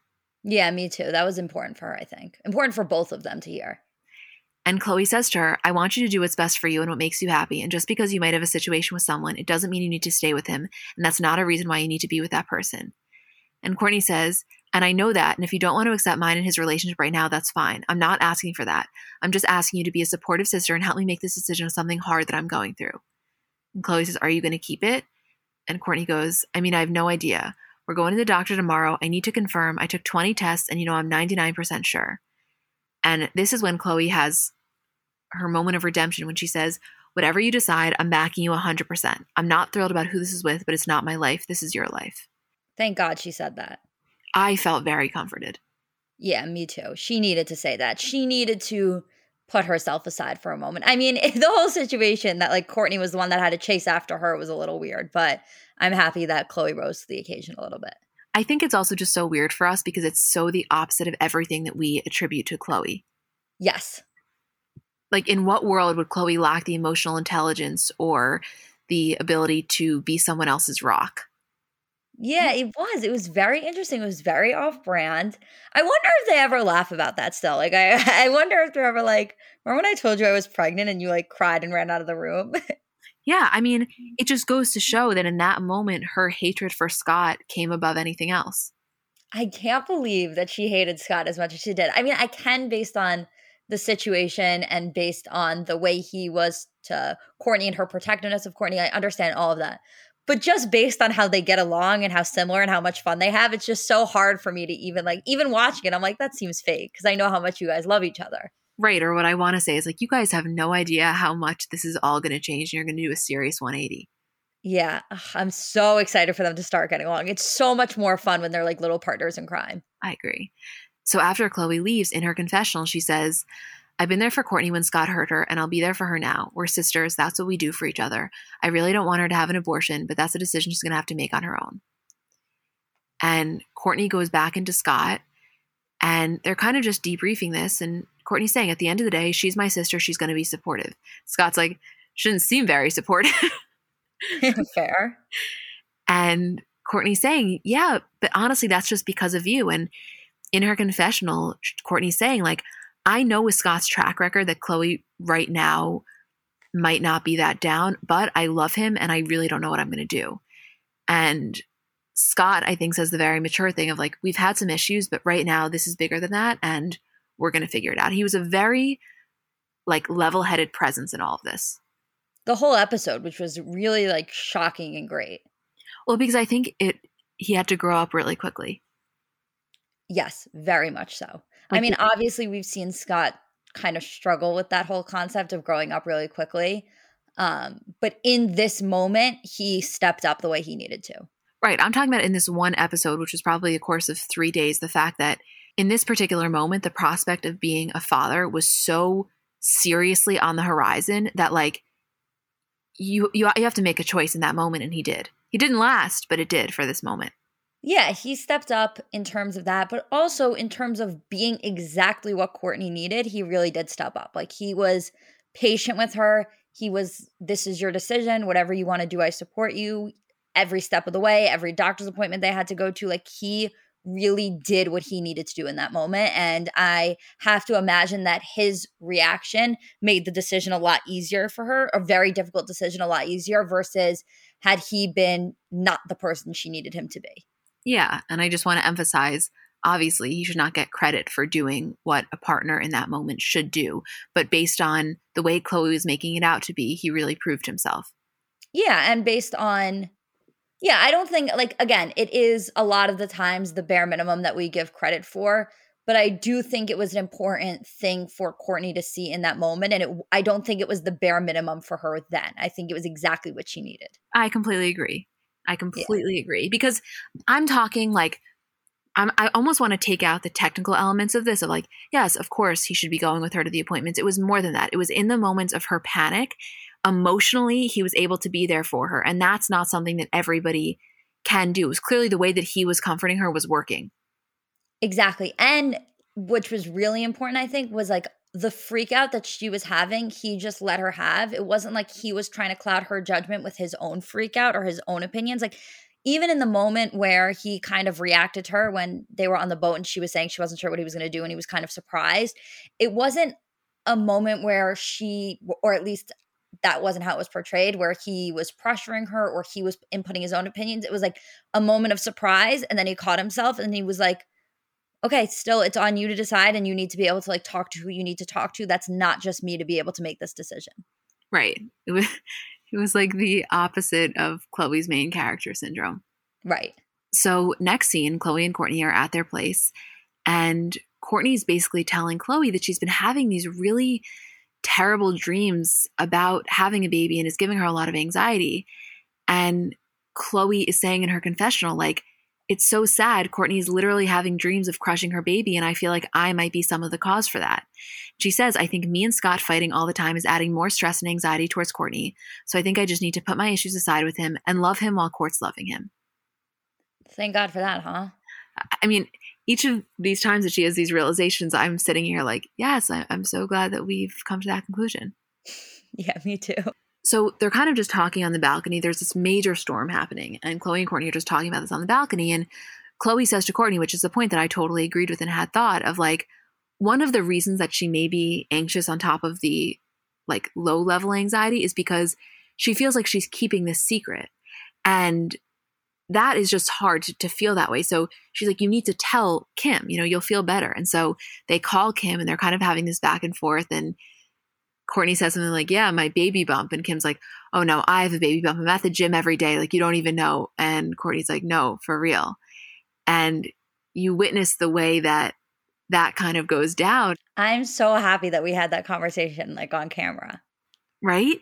S3: Yeah, me too. That was important for her, I think. Important for both of them to hear.
S2: And Khloé says to her, I want you to do what's best for you and what makes you happy. And just because you might have a situation with someone, it doesn't mean you need to stay with him. And that's not a reason why you need to be with that person. And Kourtney says, and I know that. And if you don't want to accept mine and his relationship right now, that's fine. I'm not asking for that. I'm just asking you to be a supportive sister and help me make this decision of something hard that I'm going through. And Khloé says, Are you going to keep it? And Kourtney goes, I mean, I have no idea. We're going to the doctor tomorrow. I need to confirm. I took 20 tests and, you know, I'm 99% sure. And this is when Khloé has her moment of redemption when she says, Whatever you decide, I'm backing you 100%. I'm not thrilled about who this is with, but it's not my life. This is your life.
S3: Thank God she said that.
S2: I felt very comforted.
S3: Yeah, me too. She needed to say that. She needed to put herself aside for a moment. I mean, the whole situation that like Kourtney was the one that had to chase after her was a little weird, but I'm happy that Khloé rose to the occasion a little bit.
S2: I think it's also just so weird for us because it's so the opposite of everything that we attribute to Khloé.
S3: Yes.
S2: Like, in what world would Khloé lack the emotional intelligence or the ability to be someone else's rock?
S3: Yeah, it was. It was very interesting. It was very off brand. I wonder if they ever laugh about that still. Like I I wonder if they're ever like, remember when I told you I was pregnant and you like cried and ran out of the room?
S2: yeah, I mean, it just goes to show that in that moment her hatred for Scott came above anything else.
S3: I can't believe that she hated Scott as much as she did. I mean, I can based on the situation and based on the way he was to Kourtney and her protectiveness of Kourtney. I understand all of that but just based on how they get along and how similar and how much fun they have, it's just so hard for me to even like even watching it. I'm like, that seems fake because I know how much you guys love each other.
S2: Right. Or what I want to say is like, you guys have no idea how much this is all going to change, and you're going to do a serious 180.
S3: Yeah, I'm so excited for them to start getting along. It's so much more fun when they're like little partners in crime.
S2: I agree. So after Khloé leaves in her confessional, she says, I've been there for Kourtney when Scott hurt her, and I'll be there for her now. We're sisters. That's what we do for each other. I really don't want her to have an abortion, but that's a decision she's going to have to make on her own. And Kourtney goes back into Scott, and they're kind of just debriefing this. And Kourtney's saying, at the end of the day, she's my sister. She's going to be supportive. Scott's like, shouldn't seem very supportive.
S3: Fair.
S2: And Kourtney's saying, yeah, but honestly, that's just because of you. And in her confessional, Kourtney's saying, like, I know with Scott's track record that Khloé right now might not be that down, but I love him and I really don't know what I'm going to do. And Scott, I think, says the very mature thing of like, we've had some issues, but right now this is bigger than that and we're going to figure it out. He was a very like level headed presence in all of this.
S3: The whole episode, which was really like shocking and great.
S2: Well, because I think it, he had to grow up really quickly.
S3: Yes, very much so. I mean, obviously, we've seen Scott kind of struggle with that whole concept of growing up really quickly. Um, but in this moment, he stepped up the way he needed to.
S2: Right. I'm talking about in this one episode, which was probably a course of three days, the fact that in this particular moment, the prospect of being a father was so seriously on the horizon that like you you you have to make a choice in that moment and he did. He didn't last, but it did for this moment.
S3: Yeah, he stepped up in terms of that, but also in terms of being exactly what Kourtney needed, he really did step up. Like he was patient with her. He was, this is your decision. Whatever you want to do, I support you. Every step of the way, every doctor's appointment they had to go to, like he really did what he needed to do in that moment. And I have to imagine that his reaction made the decision a lot easier for her, a very difficult decision a lot easier versus had he been not the person she needed him to be.
S2: Yeah. And I just want to emphasize obviously he should not get credit for doing what a partner in that moment should do. But based on the way Khloé was making it out to be, he really proved himself.
S3: Yeah. And based on yeah, I don't think like again, it is a lot of the times the bare minimum that we give credit for, but I do think it was an important thing for Kourtney to see in that moment and it I don't think it was the bare minimum for her then. I think it was exactly what she needed.
S2: I completely agree. I completely yeah. agree because I'm talking like I'm, I almost want to take out the technical elements of this of like, yes, of course he should be going with her to the appointments. It was more than that. It was in the moments of her panic emotionally he was able to be there for her and that's not something that everybody can do it was clearly the way that he was comforting her was working
S3: exactly and which was really important i think was like the freak out that she was having he just let her have. It wasn't like he was trying to cloud her judgment with his own freak out or his own opinions. Like even in the moment where he kind of reacted to her when they were on the boat and she was saying she wasn't sure what he was going to do and he was kind of surprised it wasn't a moment where she or at least that wasn't how it was portrayed where he was pressuring her or he was inputting his own opinions. It was like a moment of surprise and then he caught himself and he was like okay still it's on you to decide and you need to be able to like talk to who you need to talk to. That's not just me to be able to make this decision.
S2: Right. It was it was like the opposite of Khloé's main character syndrome.
S3: Right.
S2: So next scene Khloé and Kourtney are at their place and Kourtney's basically telling Khloé that she's been having these really terrible dreams about having a baby and is giving her a lot of anxiety. And Khloé is saying in her confessional, like, it's so sad. Kourtney is literally having dreams of crushing her baby, and I feel like I might be some of the cause for that. She says, I think me and Scott fighting all the time is adding more stress and anxiety towards Kourtney, So I think I just need to put my issues aside with him and love him while Kourt's loving him.
S3: Thank God for that, huh?
S2: I mean, each of these times that she has these realizations, I'm sitting here like, yes, I, am so glad that we've come to that conclusion.
S3: Yeah, me too.
S2: So they're kind of just talking on the balcony. There's this major storm happening, and Khloé and Kourtney are just talking about this on the balcony. And Khloé says to Kourtney, which is the point that I totally agreed with and had thought of like, one of the reasons that she may be anxious on top of the like low level anxiety is because she feels like she's keeping this secret. And that is just hard to, to, feel that way. So she's like, you need to tell Kim, you know, you'll feel better. And so they call Kim and they're kind of having this back and forth. And Kourtney says something like, yeah, my baby bump. And Kim's like, oh no, I have a baby bump. I'm at the gym every day. Like, you don't even know. And Kourtney's like, no, for real. And you witness the way that that kind of goes down.
S3: I'm so happy that we had that conversation like on camera.
S2: Right?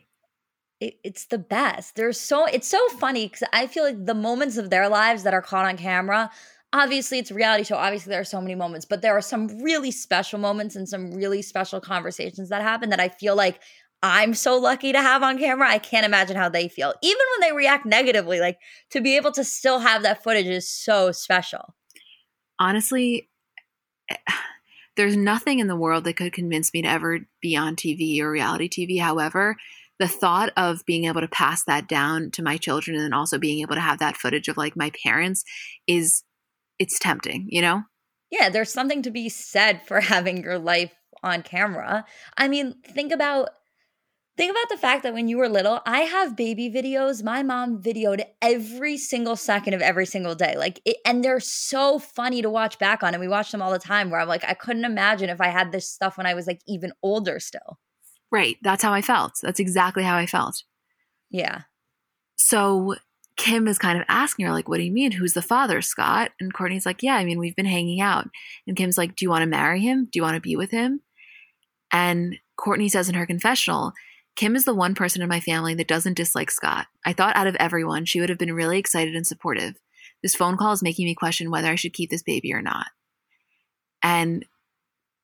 S3: it, it's the best. There's so it's so funny because I feel like the moments of their lives that are caught on camera. Obviously, it's a reality show. Obviously, there are so many moments, but there are some really special moments and some really special conversations that happen that I feel like I'm so lucky to have on camera. I can't imagine how they feel. Even when they react negatively, like to be able to still have that footage is so special.
S2: Honestly, there's nothing in the world that could convince me to ever be on TV or reality TV. However, the thought of being able to pass that down to my children and also being able to have that footage of like my parents is it's tempting, you know?
S3: Yeah, there's something to be said for having your life on camera. I mean, think about think about the fact that when you were little, I have baby videos. My mom videoed every single second of every single day. Like it, and they're so funny to watch back on and we watch them all the time where I'm like I couldn't imagine if I had this stuff when I was like even older still.
S2: Right. That's how I felt. That's exactly how I felt.
S3: Yeah.
S2: So Kim is kind of asking her, like, what do you mean? Who's the father, Scott? And Kourtney's like, yeah, I mean, we've been hanging out. And Kim's like, do you want to marry him? Do you want to be with him? And Kourtney says in her confessional, Kim is the one person in my family that doesn't dislike Scott. I thought out of everyone, she would have been really excited and supportive. This phone call is making me question whether I should keep this baby or not. And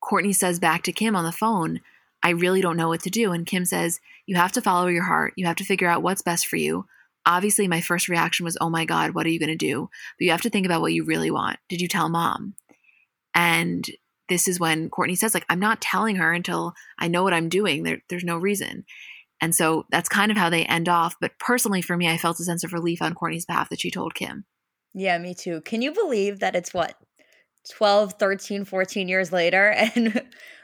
S2: Kourtney says back to Kim on the phone, I really don't know what to do. And Kim says, You have to follow your heart. You have to figure out what's best for you. Obviously, my first reaction was, Oh my God, what are you going to do? But you have to think about what you really want. Did you tell mom? And this is when Kourtney says, like, I'm not telling her until I know what I'm doing. There, there's no reason. And so that's kind of how they end off. But personally, for me, I felt a sense of relief on Kourtney's behalf that she told Kim.
S3: Yeah, me too. Can you believe that it's what 12, 13, 14 years later and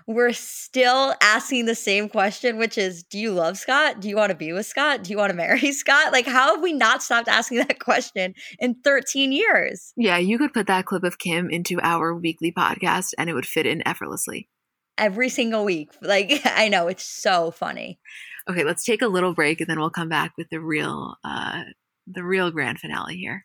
S3: we're still asking the same question, which is Do you love Scott? Do you want to be with Scott? Do you want to marry Scott? Like, how have we not stopped asking that question in 13 years?
S2: Yeah, you could put that clip of Kim into our weekly podcast and it would fit in effortlessly.
S3: Every single week. Like, I know, it's so funny.
S2: Okay, let's take a little break and then we'll come back with the real uh the real grand finale here.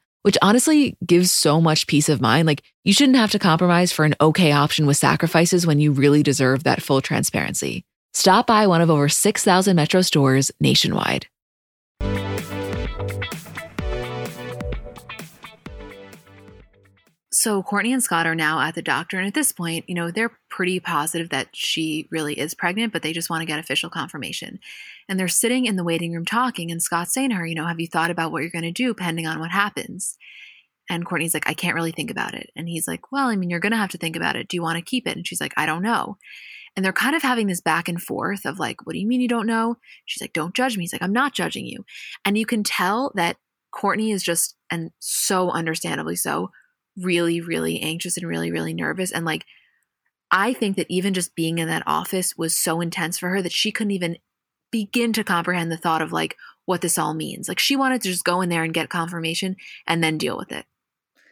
S1: which honestly gives so much peace of mind. Like, you shouldn't have to compromise for an okay option with sacrifices when you really deserve that full transparency. Stop by one of over 6,000 Metro stores nationwide.
S2: So Kourtney and Scott are now at the doctor, and at this point, you know, they're pretty positive that she really is pregnant, but they just want to get official confirmation. And they're sitting in the waiting room talking, and Scott's saying to her, you know, have you thought about what you're going to do pending on what happens? And Kourtney's like, I can't really think about it. And he's like, Well, I mean, you're going to have to think about it. Do you want to keep it? And she's like, I don't know. And they're kind of having this back and forth of like, What do you mean you don't know? She's like, Don't judge me. He's like, I'm not judging you. And you can tell that Kourtney is just, and so understandably so, really, really anxious and really, really nervous. And like, I think that even just being in that office was so intense for her that she couldn't even begin to comprehend the thought of like what this all means. Like, she wanted to just go in there and get confirmation and then deal with it.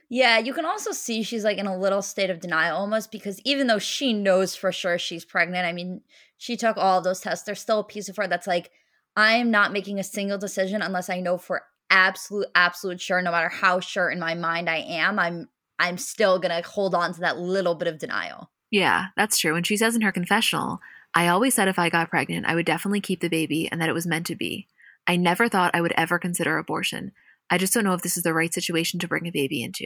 S3: Yeah, you can also see she's like in a little state of denial almost because even though she knows for sure she's pregnant, I mean, she took all those tests, there's still a piece of her that's like, I am not making a single decision unless I know for absolute absolute sure no matter how sure in my mind I am I'm I'm still to hold on to that little bit of denial.
S2: Yeah, that's true. And she says in her confessional, I always said if I got pregnant, I would definitely keep the baby and that it was meant to be. I never thought I would ever consider abortion. I just don't know if this is the right situation to bring a baby into.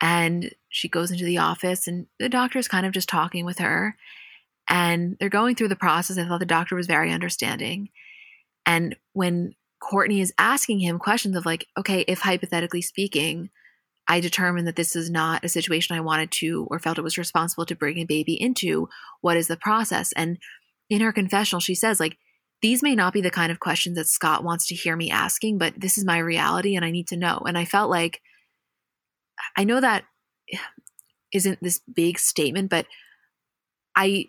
S2: And she goes into the office, and the doctor is kind of just talking with her. And they're going through the process. I thought the doctor was very understanding. And when Kourtney is asking him questions of, like, okay, if hypothetically speaking, I determined that this is not a situation I wanted to or felt it was responsible to bring a baby into. What is the process? And in her confessional, she says, like, these may not be the kind of questions that Scott wants to hear me asking, but this is my reality and I need to know. And I felt like I know that isn't this big statement, but I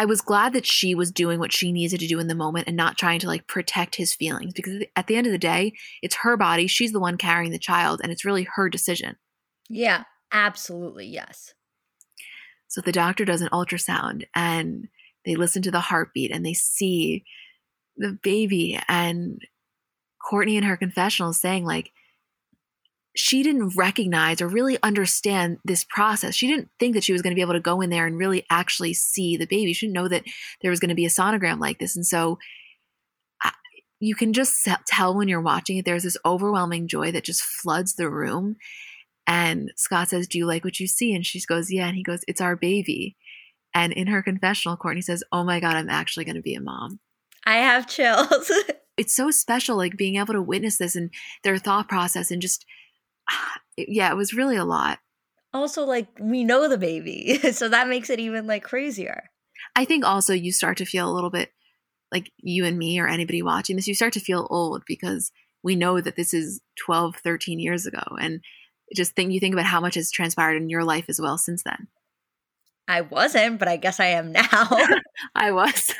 S2: I was glad that she was doing what she needed to do in the moment and not trying to like protect his feelings because at the end of the day, it's her body. She's the one carrying the child and it's really her decision.
S3: Yeah, absolutely. Yes.
S2: So the doctor does an ultrasound and they listen to the heartbeat and they see the baby and Kourtney in her confessional saying like she didn't recognize or really understand this process. She didn't think that she was going to be able to go in there and really actually see the baby. She didn't know that there was going to be a sonogram like this. And so you can just tell when you're watching it, there's this overwhelming joy that just floods the room. And Scott says, Do you like what you see? And she goes, Yeah. And he goes, It's our baby. And in her confessional, Kourtney says, Oh my God, I'm actually going to be a mom.
S3: I have chills.
S2: it's so special like being able to witness this and their thought process and just yeah, it was really a lot.
S3: Also, like we know the baby, so that makes it even like crazier.
S2: I think also you start to feel a little bit like you and me or anybody watching this, you start to feel old because we know that this is 12, 13 years ago. And just think you think about how much has transpired in your life as well since then.
S3: I wasn't, but I guess I am now.
S2: I was.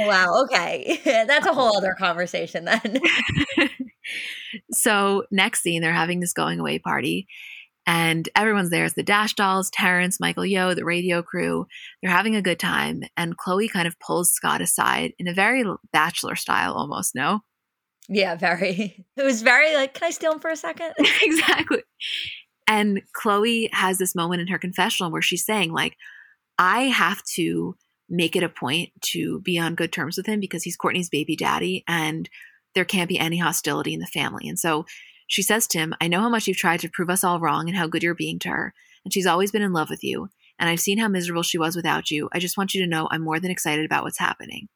S3: wow. Okay. That's a whole other conversation then.
S2: So, next scene, they're having this going away party. And everyone's there. It's the Dash Dolls, Terrence, Michael Yo, the radio crew. They're having a good time. And Khloé kind of pulls Scott aside in a very bachelor style almost, no?
S3: Yeah, very. It was very like, can I steal him for a second?
S2: exactly. And Khloé has this moment in her confessional where she's saying, like, I have to make it a point to be on good terms with him because he's Kourtney's baby daddy and there can't be any hostility in the family. And so she says to him, I know how much you've tried to prove us all wrong and how good you're being to her. And she's always been in love with you. And I've seen how miserable she was without you. I just want you to know I'm more than excited about what's happening.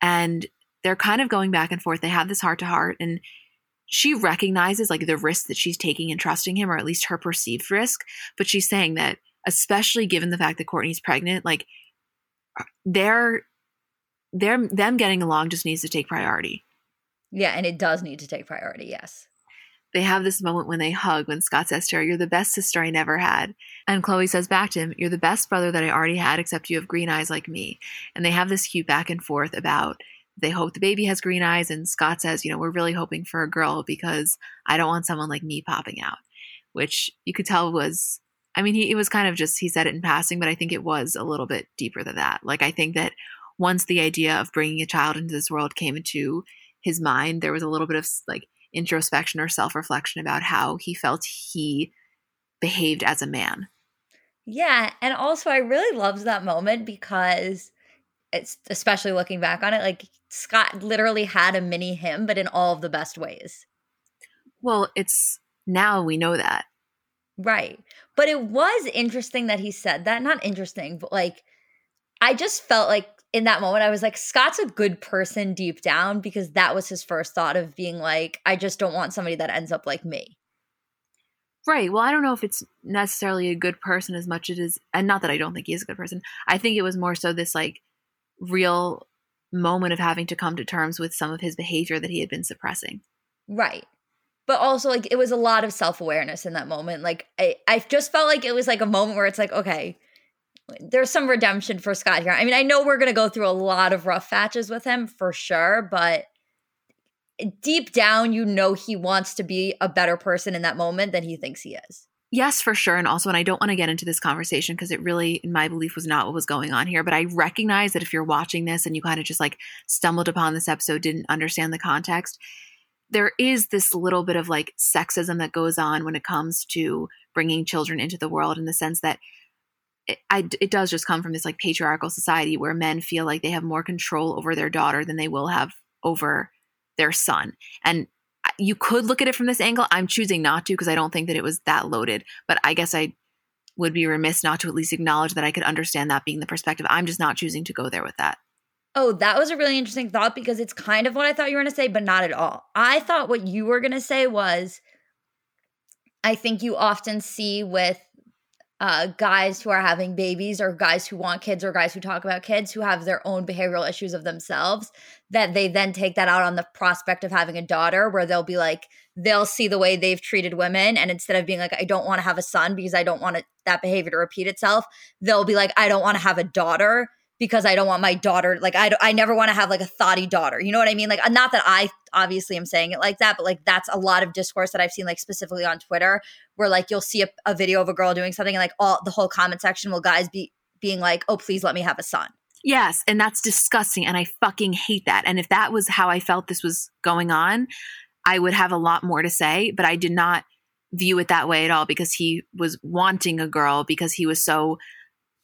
S2: And they're kind of going back and forth. They have this heart to heart. And she recognizes like the risk that she's taking and trusting him, or at least her perceived risk. But she's saying that, especially given the fact that Kourtney's pregnant, like uh, they're they're them getting along just needs to take priority.
S3: Yeah, and it does need to take priority, yes.
S2: They have this moment when they hug when Scott says to her, You're the best sister I never had. And Khloé says back to him, You're the best brother that I already had, except you have green eyes like me. And they have this cute back and forth about they hope the baby has green eyes. And Scott says, You know, we're really hoping for a girl because I don't want someone like me popping out, which you could tell was. I mean, he it was kind of just he said it in passing, but I think it was a little bit deeper than that. Like I think that once the idea of bringing a child into this world came into his mind, there was a little bit of like introspection or self reflection about how he felt he behaved as a man.
S3: Yeah. And also, I really loved that moment because it's especially looking back on it, like Scott literally had a mini him, but in all of the best ways.
S2: Well, it's now we know that.
S3: Right. But it was interesting that he said that. Not interesting, but like, I just felt like in that moment, I was like, Scott's a good person deep down because that was his first thought of being like, I just don't want somebody that ends up like me.
S2: Right. Well, I don't know if it's necessarily a good person as much as it is, and not that I don't think he is a good person. I think it was more so this like real moment of having to come to terms with some of his behavior that he had been suppressing.
S3: Right. But also, like, it was a lot of self awareness in that moment. Like, I, I just felt like it was like a moment where it's like, okay, there's some redemption for Scott here. I mean, I know we're going to go through a lot of rough patches with him for sure, but deep down, you know, he wants to be a better person in that moment than he thinks he is.
S2: Yes, for sure. And also, and I don't want to get into this conversation because it really, in my belief, was not what was going on here. But I recognize that if you're watching this and you kind of just like stumbled upon this episode, didn't understand the context, there is this little bit of like sexism that goes on when it comes to bringing children into the world in the sense that it, I, it does just come from this like patriarchal society where men feel like they have more control over their daughter than they will have over their son. And you could look at it from this angle. I'm choosing not to because I don't think that it was that loaded. But I guess I would be remiss not to at least acknowledge that I could understand that being the perspective. I'm just not choosing to go there with that.
S3: Oh, that was a really interesting thought because it's kind of what I thought you were going to say, but not at all. I thought what you were going to say was I think you often see with uh, guys who are having babies or guys who want kids or guys who talk about kids who have their own behavioral issues of themselves that they then take that out on the prospect of having a daughter where they'll be like they'll see the way they've treated women and instead of being like i don't want to have a son because i don't want it, that behavior to repeat itself they'll be like i don't want to have a daughter because I don't want my daughter like I I never want to have like a thoughty daughter. You know what I mean? Like uh, not that I obviously am saying it like that, but like that's a lot of discourse that I've seen like specifically on Twitter where like you'll see a, a video of a girl doing something and like all the whole comment section will guys be being like, "Oh, please let me have a son."
S2: Yes, and that's disgusting and I fucking hate that. And if that was how I felt this was going on, I would have a lot more to say, but I did not view it that way at all because he was wanting a girl because he was so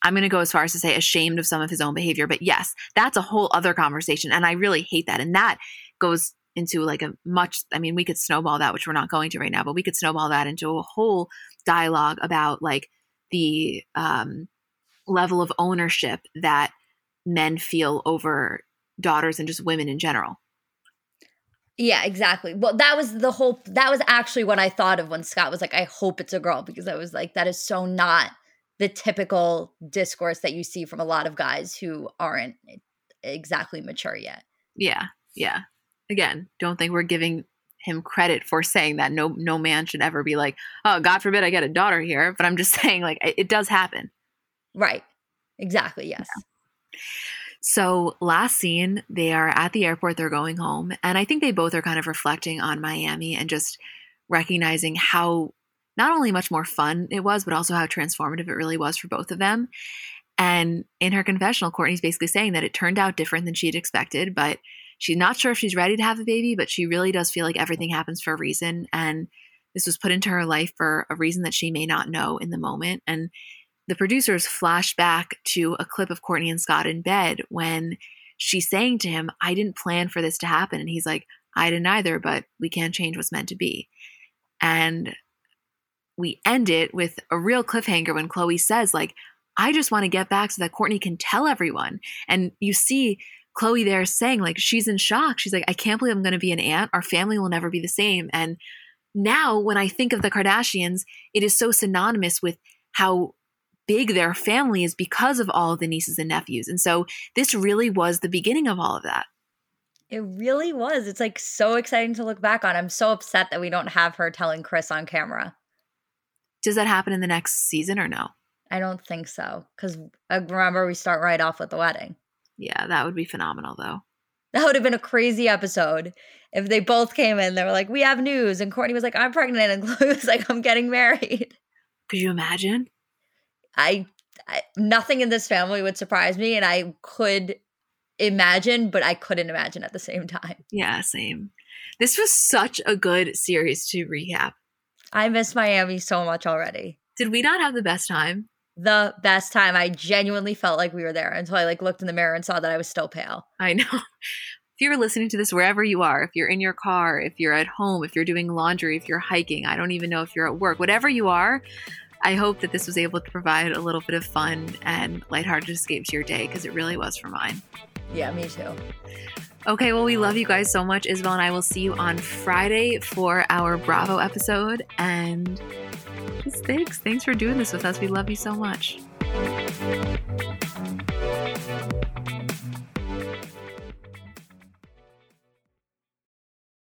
S2: I'm going to go as far as to say ashamed of some of his own behavior. But yes, that's a whole other conversation. And I really hate that. And that goes into like a much, I mean, we could snowball that, which we're not going to right now, but we could snowball that into a whole dialogue about like the um, level of ownership that men feel over daughters and just women in general.
S3: Yeah, exactly. Well, that was the whole that was actually what I thought of when Scott was like, I hope it's a girl, because I was like, that is so not the typical discourse that you see from a lot of guys who aren't exactly mature yet.
S2: Yeah. Yeah. Again, don't think we're giving him credit for saying that. No no man should ever be like, "Oh, God forbid I get a daughter here." But I'm just saying like it, it does happen.
S3: Right. Exactly. Yes. Yeah.
S2: So, last scene, they are at the airport, they're going home. And I think they both are kind of reflecting on Miami and just recognizing how not only much more fun it was, but also how transformative it really was for both of them. And in her confessional, Kourtney's basically saying that it turned out different than she had expected, but she's not sure if she's ready to have a baby, but she really does feel like everything happens for a reason. And this was put into her life for a reason that she may not know in the moment. And the producers flash back to a clip of Kourtney and Scott in bed when she's saying to him, I didn't plan for this to happen. And he's like, I didn't either, but we can't change what's meant to be. And we end it with a real cliffhanger when Khloé says, like, I just want to get back so that Kourtney can tell everyone. And you see Khloé there saying, like, she's in shock. She's like, I can't believe I'm going to be an aunt. Our family will never be the same. And now, when I think of the Kardashians, it is so synonymous with how big their family is because of all of the nieces and nephews. And so this really was the beginning of all of that.
S3: It really was. It's like so exciting to look back on. I'm so upset that we don't have her telling Chris on camera.
S2: Does that happen in the next season or no?
S3: I don't think so. Because uh, remember, we start right off with the wedding.
S2: Yeah, that would be phenomenal, though.
S3: That would have been a crazy episode if they both came in. They were like, "We have news," and Kourtney was like, "I'm pregnant," and Khloé was like, "I'm getting married."
S2: Could you imagine?
S3: I, I nothing in this family would surprise me, and I could imagine, but I couldn't imagine at the same time.
S2: Yeah, same. This was such a good series to recap.
S3: I miss Miami so much already.
S2: Did we not have the best time?
S3: The best time. I genuinely felt like we were there until I like looked in the mirror and saw that I was still pale.
S2: I know. If you're listening to this wherever you are, if you're in your car, if you're at home, if you're doing laundry, if you're hiking, I don't even know if you're at work, whatever you are, I hope that this was able to provide a little bit of fun and lighthearted escape to your day because it really was for mine.
S3: Yeah, me too.
S2: Okay, well, we love you guys so much. Isabel and I will see you on Friday for our Bravo episode. And thanks. Thanks for doing this with us. We love you so much.